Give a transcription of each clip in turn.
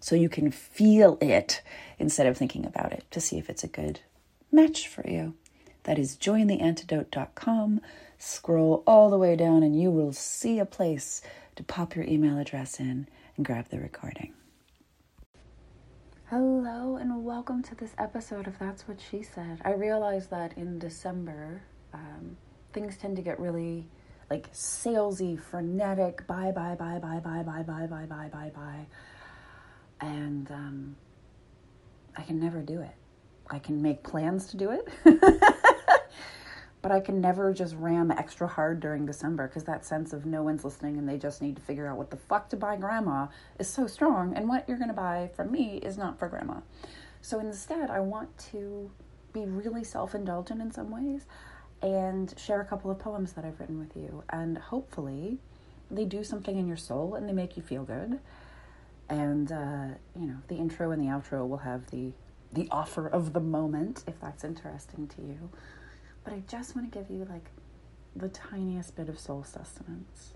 so you can feel it instead of thinking about it to see if it's a good match for you. That is jointheantidote.com. Scroll all the way down, and you will see a place to pop your email address in and grab the recording. Hello, and welcome to this episode of That's What She Said. I realized that in December, um, things tend to get really like salesy, frenetic, buy, buy, buy, buy, buy, buy, buy, buy, buy, buy, buy and um, I can never do it. I can make plans to do it, but I can never just ram extra hard during December because that sense of no one's listening and they just need to figure out what the fuck to buy grandma is so strong, and what you're to buy from me is not for grandma. So instead, I want to be really self indulgent in some ways and share a couple of poems that I've written with you, and hopefully, they do something in your soul and they make you feel good and uh, you know the intro and the outro will have the the offer of the moment if that's interesting to you. But i just want to give you like the tiniest bit of soul sustenance.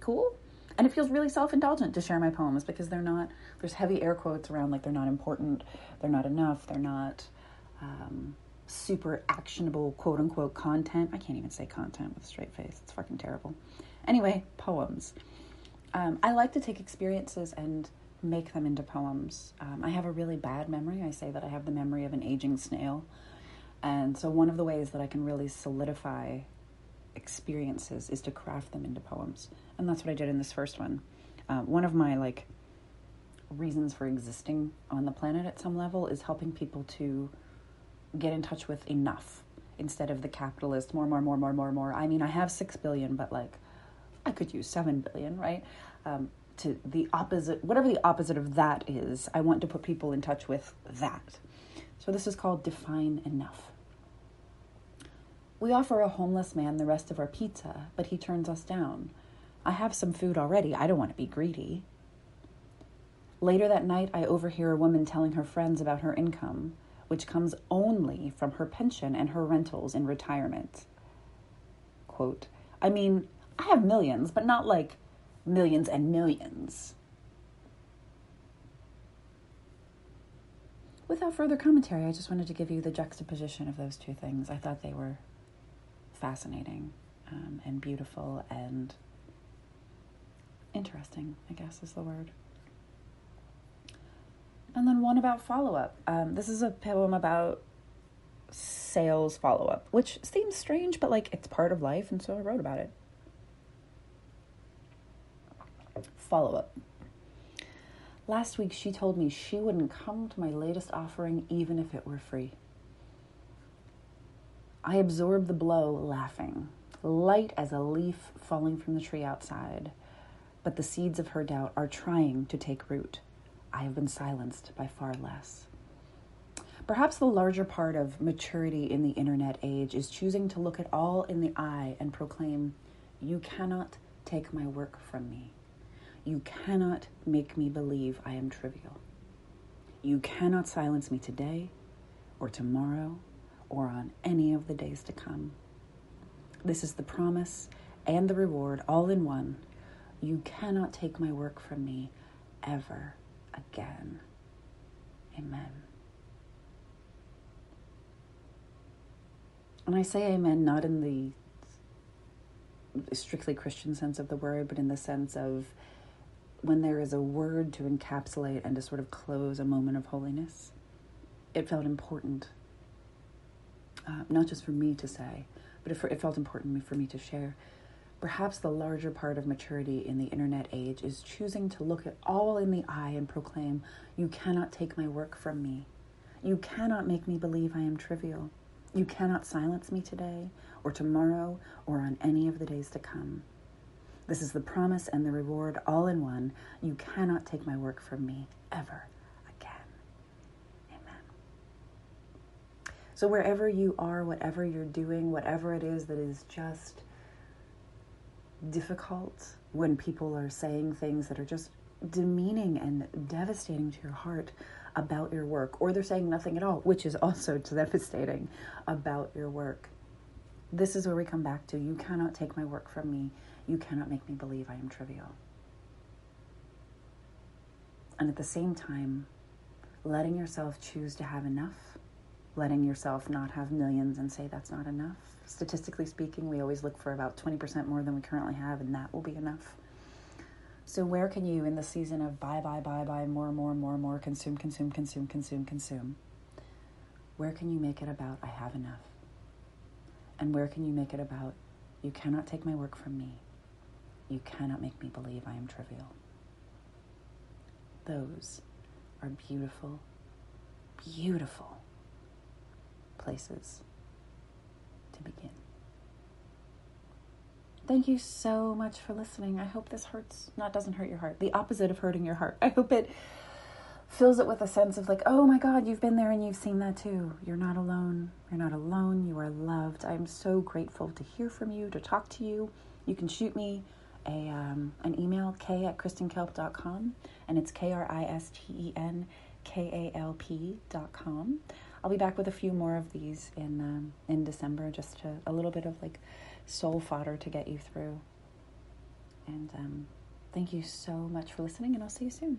Cool? And it feels really self-indulgent to share my poems because they're not there's heavy air quotes around like they're not important they're not enough they're not um, super actionable quote unquote content. I can't even say content with a straight face. It's fucking terrible. Anyway poems um, I like to take experiences and make them into poems. Um, I have a really bad memory. I say that I have the memory of an aging snail. And so, one of the ways that I can really solidify experiences is to craft them into poems. And that's what I did in this first one. Uh, one of my like reasons for existing on the planet at some level is helping people to get in touch with enough instead of the capitalist more, more, more, more, more, more. I mean, I have six billion, but like I could use 7 billion, right? Um, to the opposite, whatever the opposite of that is, I want to put people in touch with that. So this is called Define Enough. We offer a homeless man the rest of our pizza, but he turns us down. I have some food already. I don't want to be greedy. Later that night, I overhear a woman telling her friends about her income, which comes only from her pension and her rentals in retirement. Quote, I mean, I have millions, but not like millions and millions. Without further commentary, I just wanted to give you the juxtaposition of those two things. I thought they were fascinating um, and beautiful and interesting, I guess is the word. And then one about follow up. Um, this is a poem about sales follow up, which seems strange, but like it's part of life, and so I wrote about it. Follow up. Last week, she told me she wouldn't come to my latest offering even if it were free. I absorbed the blow, laughing, light as a leaf falling from the tree outside. But the seeds of her doubt are trying to take root. I have been silenced by far less. Perhaps the larger part of maturity in the internet age is choosing to look it all in the eye and proclaim, You cannot take my work from me. You cannot make me believe I am trivial. You cannot silence me today or tomorrow or on any of the days to come. This is the promise and the reward all in one. You cannot take my work from me ever again. Amen. And I say amen not in the strictly Christian sense of the word, but in the sense of when there is a word to encapsulate and to sort of close a moment of holiness. it felt important, uh, not just for me to say, but it, it felt important for me to share. Perhaps the larger part of maturity in the internet age is choosing to look it all in the eye and proclaim, You cannot take my work from me. You cannot make me believe I am trivial. You cannot silence me today, or tomorrow, or on any of the days to come. This is the promise and the reward all in one. You cannot take my work from me ever again. Amen. So, wherever you are, whatever you're doing, whatever it is that is just difficult when people are saying things that are just demeaning and devastating to your heart about your work, or they're saying nothing at all, which is also devastating about your work. This is where we come back to you cannot take my work from me. You cannot make me believe I am trivial. And at the same time, letting yourself choose to have enough, letting yourself not have millions and say that's not enough. Statistically speaking, we always look for about 20% more than we currently have, and that will be enough. So, where can you, in the season of buy, buy, buy, buy, more, more, more, more, consume, consume, consume, consume, consume, where can you make it about I have enough? And where can you make it about you cannot take my work from me? You cannot make me believe I am trivial. Those are beautiful, beautiful places to begin. Thank you so much for listening. I hope this hurts, not doesn't hurt your heart. The opposite of hurting your heart. I hope it fills it with a sense of like, oh my God, you've been there and you've seen that too. You're not alone. You're not alone. You are loved. I'm so grateful to hear from you, to talk to you. You can shoot me a um, an email, k at kristenkalp.com, and it's K R I S T E N K A L P.com. I'll be back with a few more of these in um, in December, just to, a little bit of like soul fodder to get you through. And um, thank you so much for listening, and I'll see you soon.